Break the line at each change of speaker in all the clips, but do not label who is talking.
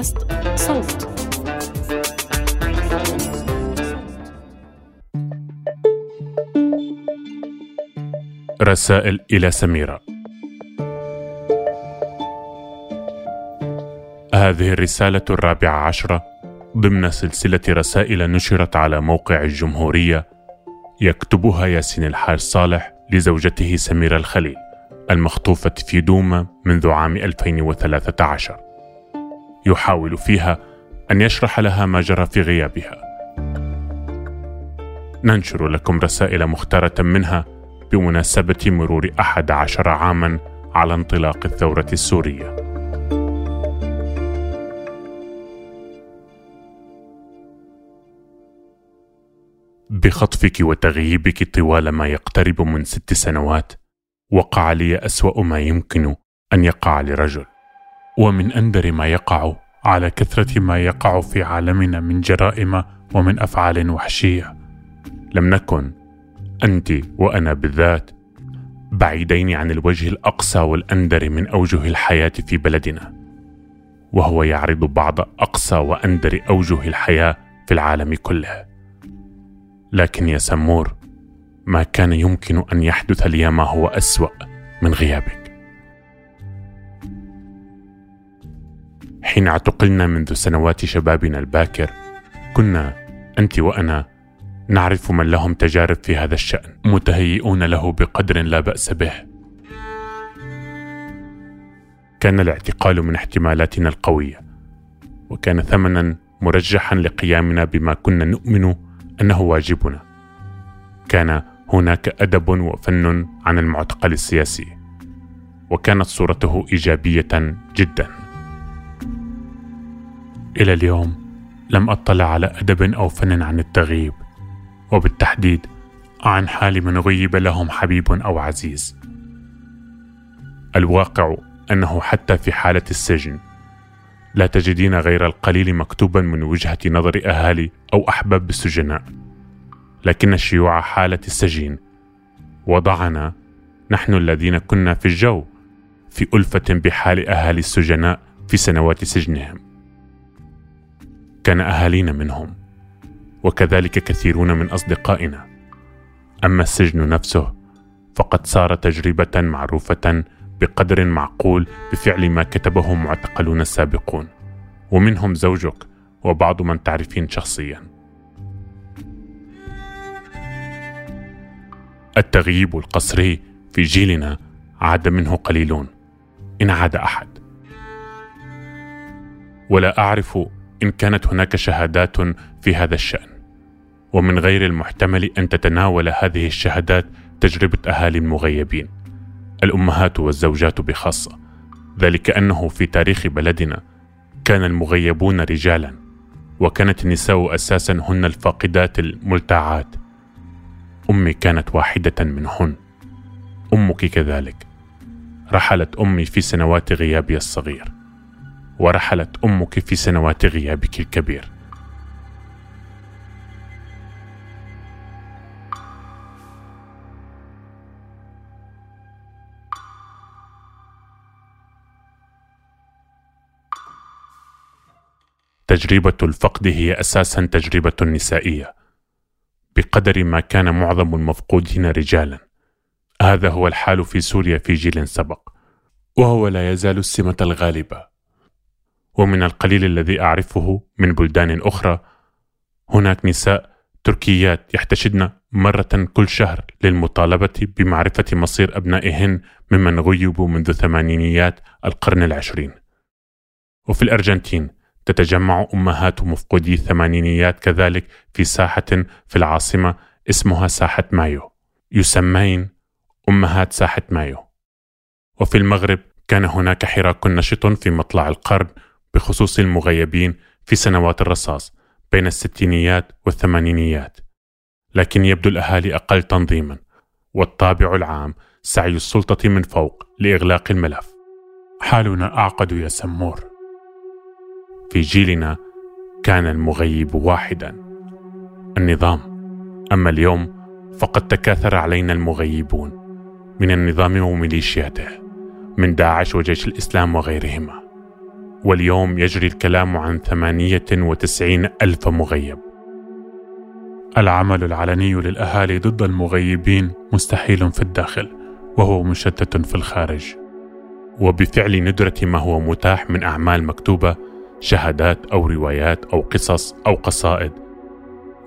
بودكاست صوت.
رسائل إلى سميرة. هذه الرسالة الرابعة عشرة ضمن سلسلة رسائل نشرت على موقع الجمهورية يكتبها ياسين الحاج صالح لزوجته سميرة الخليل المخطوفة في دوما منذ عام 2013 يحاول فيها أن يشرح لها ما جرى في غيابها. ننشر لكم رسائل مختارة منها بمناسبة مرور أحد عشر عاما على انطلاق الثورة السورية. بخطفك وتغييبك طوال ما يقترب من ست سنوات وقع لي أسوأ ما يمكن أن يقع لرجل. ومن أندر ما يقع على كثرة ما يقع في عالمنا من جرائم ومن أفعال وحشية. لم نكن أنت وأنا بالذات بعيدين عن الوجه الأقصى والأندر من أوجه الحياة في بلدنا. وهو يعرض بعض أقصى وأندر أوجه الحياة في العالم كله. لكن يا سمور ما كان يمكن أن يحدث لي ما هو أسوأ من غيابك. حين اعتقلنا منذ سنوات شبابنا الباكر كنا أنت وأنا نعرف من لهم تجارب في هذا الشأن متهيئون له بقدر لا بأس به. كان الاعتقال من احتمالاتنا القوية وكان ثمنا مرجحا لقيامنا بما كنا نؤمن أنه واجبنا. كان هناك أدب وفن عن المعتقل السياسي وكانت صورته إيجابية جدا. إلى اليوم لم أطلع على أدب أو فن عن التغييب وبالتحديد عن حال من غيب لهم حبيب أو عزيز. الواقع أنه حتى في حالة السجن لا تجدين غير القليل مكتوبا من وجهة نظر أهالي أو أحباب السجناء. لكن شيوع حالة السجين وضعنا نحن الذين كنا في الجو في ألفة بحال أهالي السجناء في سنوات سجنهم. كان أهالينا منهم وكذلك كثيرون من أصدقائنا. أما السجن نفسه فقد صار تجربة معروفة بقدر معقول بفعل ما كتبه معتقلون السابقون ومنهم زوجك وبعض من تعرفين شخصيا. التغييب القسري في جيلنا عاد منه قليلون إن عاد أحد. ولا أعرف إن كانت هناك شهادات في هذا الشأن. ومن غير المحتمل أن تتناول هذه الشهادات تجربة أهالي المغيبين. الأمهات والزوجات بخاصة. ذلك أنه في تاريخ بلدنا كان المغيبون رجالا وكانت النساء أساسا هن الفاقدات الملتعات. أمي كانت واحدة منهن. أمك كذلك. رحلت أمي في سنوات غيابي الصغير. ورحلت أمك في سنوات غيابك الكبير. تجربة الفقد هي أساسا تجربة نسائية بقدر ما كان معظم المفقودين رجالا. هذا هو الحال في سوريا في جيل سبق وهو لا يزال السمة الغالبة. ومن القليل الذي أعرفه من بلدان أخرى هناك نساء تركيات يحتشدن مرة كل شهر للمطالبة بمعرفة مصير أبنائهن ممن غيبوا منذ ثمانينيات القرن العشرين. وفي الأرجنتين تتجمع أمهات مفقودي الثمانينيات كذلك في ساحة في العاصمة اسمها ساحة مايو يسمين أمهات ساحة مايو. وفي المغرب كان هناك حراك نشط في مطلع القرن بخصوص المغيبين في سنوات الرصاص بين الستينيات والثمانينيات لكن يبدو الأهالي أقل تنظيما والطابع العام سعي السلطة من فوق لإغلاق الملف. حالنا أعقد يا سمور. في جيلنا كان المغيب واحدا. النظام. أما اليوم فقد تكاثر علينا المغيبون من النظام وميليشياته من داعش وجيش الإسلام وغيرهما. واليوم يجري الكلام عن ثمانية وتسعين ألف مغيب. العمل العلني للأهالي ضد المغيبين مستحيل في الداخل وهو مشتت في الخارج. وبفعل ندرة ما هو متاح من أعمال مكتوبة شهادات أو روايات أو قصص أو قصائد.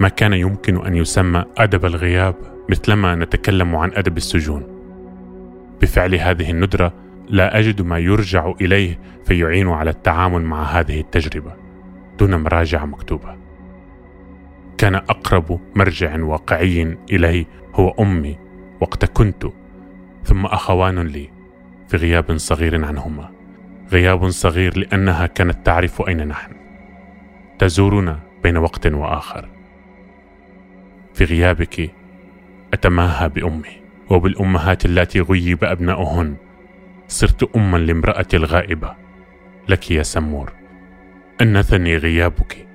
ما كان يمكن أن يسمى أدب الغياب مثلما نتكلم عن أدب السجون. بفعل هذه الندرة لا أجد ما يرجع إليه فيعين على التعامل مع هذه التجربة دون مراجعة مكتوبة. كان أقرب مرجع واقعي إلي هو أمي وقت كنت ثم أخوان لي في غياب صغير عنهما. غياب صغير لأنها كانت تعرف أين نحن. تزورنا بين وقت وآخر. في غيابك أتماهى بأمي وبالأمهات اللاتي غيب أبناؤهن. صرت أما لامرأة الغائبة. لك يا سمور أنثني غيابك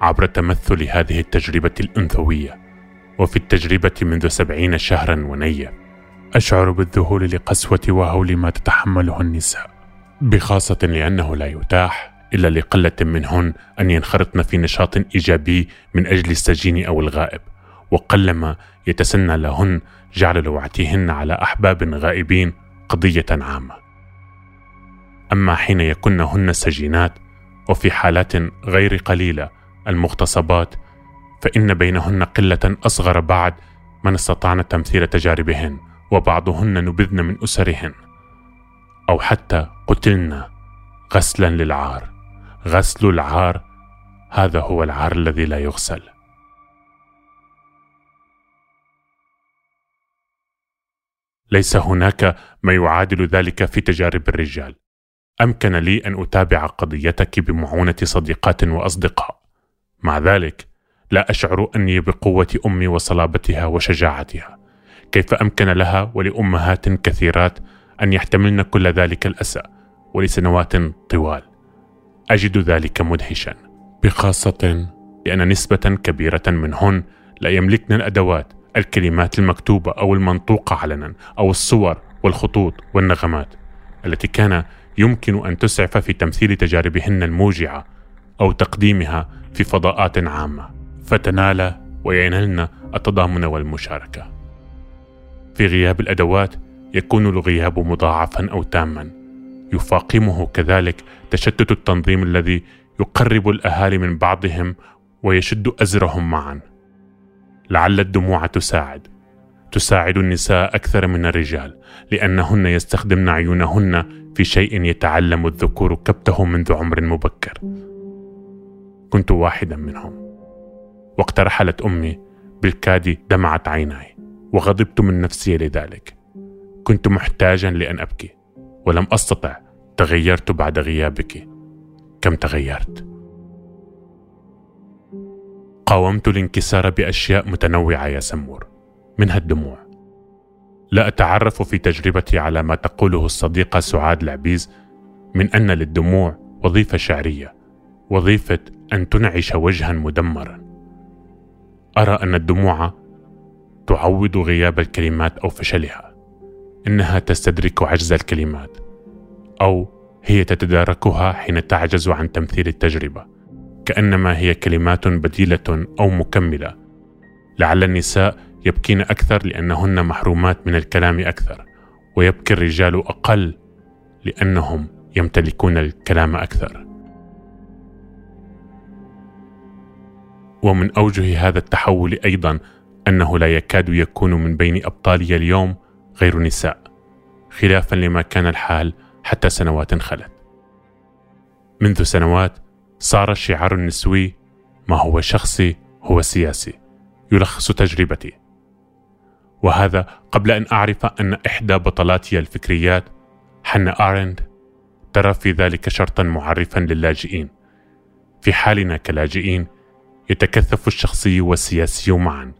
عبر تمثل هذه التجربة الأنثوية وفي التجربة منذ سبعين شهرا ونية. أشعر بالذهول لقسوة وهول ما تتحمله النساء بخاصة لأنه لا يتاح إلا لقلة منهن أن ينخرطن في نشاط إيجابي من أجل السجين أو الغائب. وقلما يتسنى لهن جعل لوعتهن على أحباب غائبين قضية عامة. أما حين يكن هن وفي حالات غير قليلة المغتصبات فإن بينهن قلة أصغر بعد من استطعن تمثيل تجاربهن وبعضهن نبذن من أسرهن. أو حتى قتلن غسلا للعار. غسل العار هذا هو العار الذي لا يغسل. ليس هناك ما يعادل ذلك في تجارب الرجال. أمكن لي أن أتابع قضيتك بمعونة صديقات وأصدقاء. مع ذلك لا أشعر أني بقوة أمي وصلابتها وشجاعتها. كيف أمكن لها ولأمهات كثيرات أن يحتملن كل ذلك الأسى ولسنوات طوال؟ أجد ذلك مدهشا. بخاصة لأن نسبة كبيرة منهن لا يملكن الأدوات الكلمات المكتوبة أو المنطوقة علنا أو الصور والخطوط والنغمات التي كان يمكن أن تسعف في تمثيل تجاربهن الموجعة أو تقديمها في فضاءات عامة. فتنال وينالن التضامن والمشاركة. في غياب الأدوات يكون الغياب مضاعفا أو تاما. يفاقمه كذلك تشتت التنظيم الذي يقرب الأهالي من بعضهم ويشد أزرهم معا. لعل الدموع تساعد. تساعد النساء أكثر من الرجال لأنهن يستخدمن عيونهن في شيء يتعلم الذكور كبته منذ عمر مبكر. كنت واحدا منهم. وقت رحلت أمي بالكاد دمعت عيناي وغضبت من نفسي لذلك. كنت محتاجا لأن أبكي ولم أستطع تغيرت بعد غيابك. كم تغيرت؟ قاومت الانكسار بأشياء متنوعة يا سمور منها الدموع. لا أتعرف في تجربتي على ما تقوله الصديقة سعاد العبيز من أن للدموع وظيفة شعرية وظيفة أن تنعش وجها مدمرا. أرى أن الدموع تعوض غياب الكلمات أو فشلها إنها تستدرك عجز الكلمات أو هي تتداركها حين تعجز عن تمثيل التجربة. كأنما هي كلمات بديلة أو مكملة. لعل النساء يبكين أكثر لأنهن محرومات من الكلام أكثر ويبكي الرجال أقل لأنهم يمتلكون الكلام أكثر. ومن أوجه هذا التحول أيضا أنه لا يكاد يكون من بين أبطالي اليوم غير نساء خلافا لما كان الحال حتى سنوات خلت. منذ سنوات صار الشعار النسوي ما هو شخصي هو سياسي يلخص تجربتي. وهذا قبل أن أعرف أن إحدى بطلاتي الفكريات حنا آرند ترى في ذلك شرطا معرفا للاجئين. في حالنا كلاجئين يتكثف الشخصي والسياسي معا.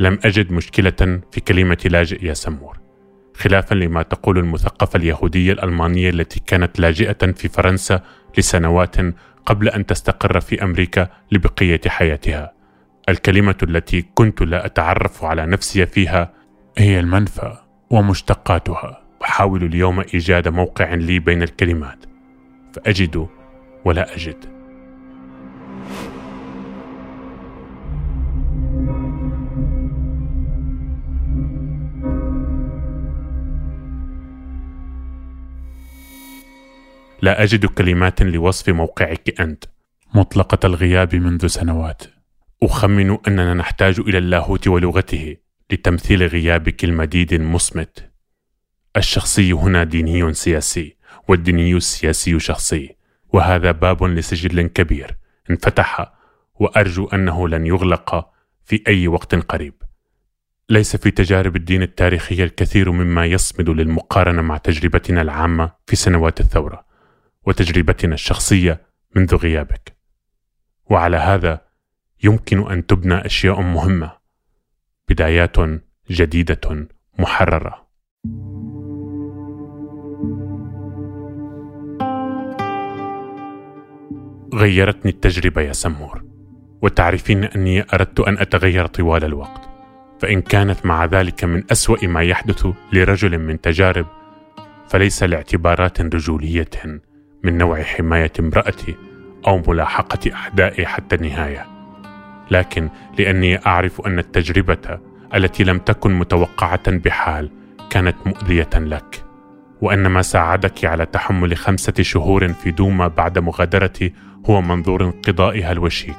لم أجد مشكلة في كلمة لاجئ يا سمور خلافا لما تقول المثقفة اليهودية الألمانية التي كانت لاجئة في فرنسا لسنوات قبل أن تستقر في أمريكا لبقية حياتها. الكلمة التي كنت لا أتعرف على نفسي فيها هي المنفى ومشتقاتها. أحاول اليوم إيجاد موقع لي بين الكلمات فأجد ولا أجد. لا أجد كلمات لوصف موقعك أنت. مطلقة الغياب منذ سنوات. أخمن أننا نحتاج إلى اللاهوت ولغته لتمثيل غيابك المديد المصمت. الشخصي هنا ديني سياسي والديني السياسي شخصي. وهذا باب لسجل كبير انفتح وأرجو أنه لن يغلق في أي وقت قريب. ليس في تجارب الدين التاريخيه الكثير مما يصمد للمقارنة مع تجربتنا العامة في سنوات الثورة. وتجربتنا الشخصية منذ غيابك. وعلى هذا يمكن أن تبنى أشياء مهمة بدايات جديدة محررة. غيرتني التجربة يا سمور وتعرفين أني أردت أن أتغير طوال الوقت فإن كانت مع ذلك من أسوأ ما يحدث لرجل من تجارب فليس لاعتبارات رجولية من نوع حماية امرأتي أو ملاحقة أعدائي حتى النهاية. لكن لأني أعرف أن التجربة التي لم تكن متوقعة بحال كانت مؤذية لك وأن ما ساعدك على تحمل خمسة شهور في دوما بعد مغادرتي هو منظور انقضائها الوشيك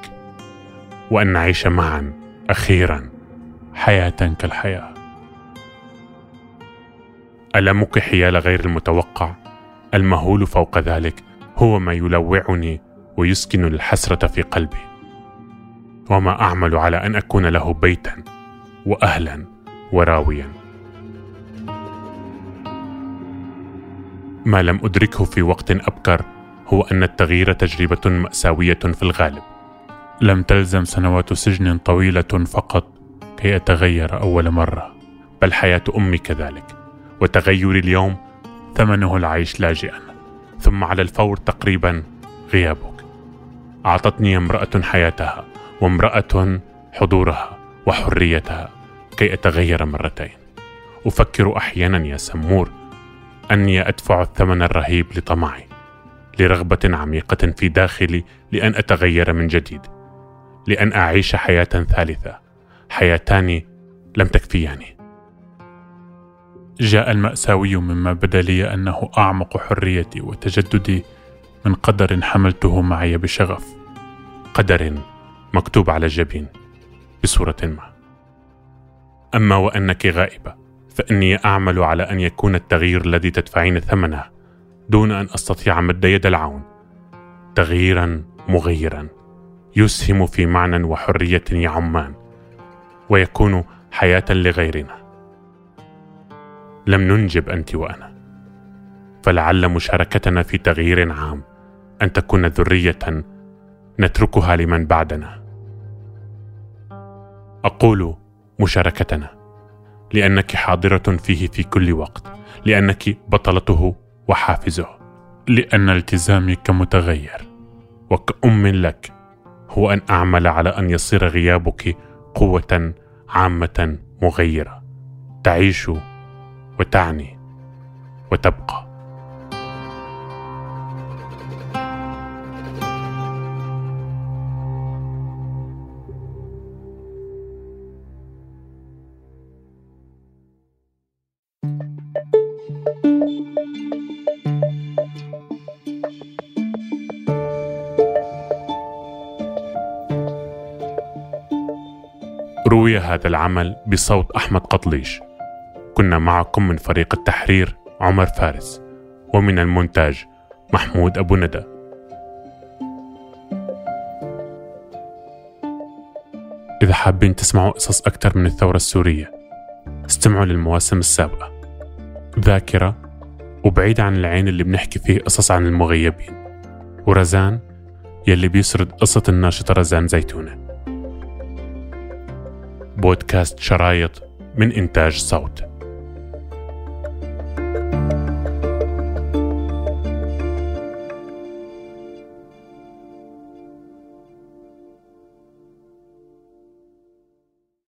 وأن نعيش معا أخيرا حياة كالحياة. ألمك حيال غير المتوقع؟ المهول فوق ذلك هو ما يلوعني ويسكن الحسرة في قلبي. وما أعمل على أن أكون له بيتا وأهلا وراويا. ما لم أدركه في وقت أبكر هو أن التغيير تجربة مأساوية في الغالب. لم تلزم سنوات سجن طويلة فقط كي أتغير أول مرة بل حياة أمي كذلك. وتغيري اليوم ثمنه العيش لاجئا ثم على الفور تقريبا غيابك. أعطتني امرأة حياتها وامرأة حضورها وحريتها كي أتغير مرتين. أفكر أحيانا يا سمور أني أدفع الثمن الرهيب لطمعي لرغبة عميقة في داخلي لأن أتغير من جديد لأن أعيش حياة ثالثة حياتان لم تكفياني. جاء المأساوي مما بدا لي أنه أعمق حريتي وتجددي من قدر حملته معي بشغف. قدر مكتوب على الجبين بصورة ما. أما وأنك غائبة فإني أعمل على أن يكون التغيير الذي تدفعين ثمنه دون أن أستطيع مد يد العون. تغييرا مغيرا يسهم في معنى وحرية يعمان ويكون حياة لغيرنا. لم ننجب انت وأنا فلعل مشاركتنا في تغيير عام أن تكون ذرية نتركها لمن بعدنا. أقول مشاركتنا لأنك حاضرة فيه في كل وقت لأنك بطلته وحافزه. لأن التزامي كمتغير. وكأم لك هو أن أعمل على أن يصير غيابك قوة عامة مغيرة. تعيش وتعني وتبقى. روي هذا العمل بصوت أحمد قطليش. كنا معكم من فريق التحرير عمر فارس ومن المونتاج محمود أبو ندى. إذا حابين تسمعوا قصص أكثر من الثورة السورية استمعوا للمواسم السابقة. ذاكرة وبعيد عن العين اللي بنحكي فيه قصص عن المغيبين. ورزان يلي بيسرد قصة الناشطة رزان زيتونة. بودكاست شرايط من إنتاج صوت.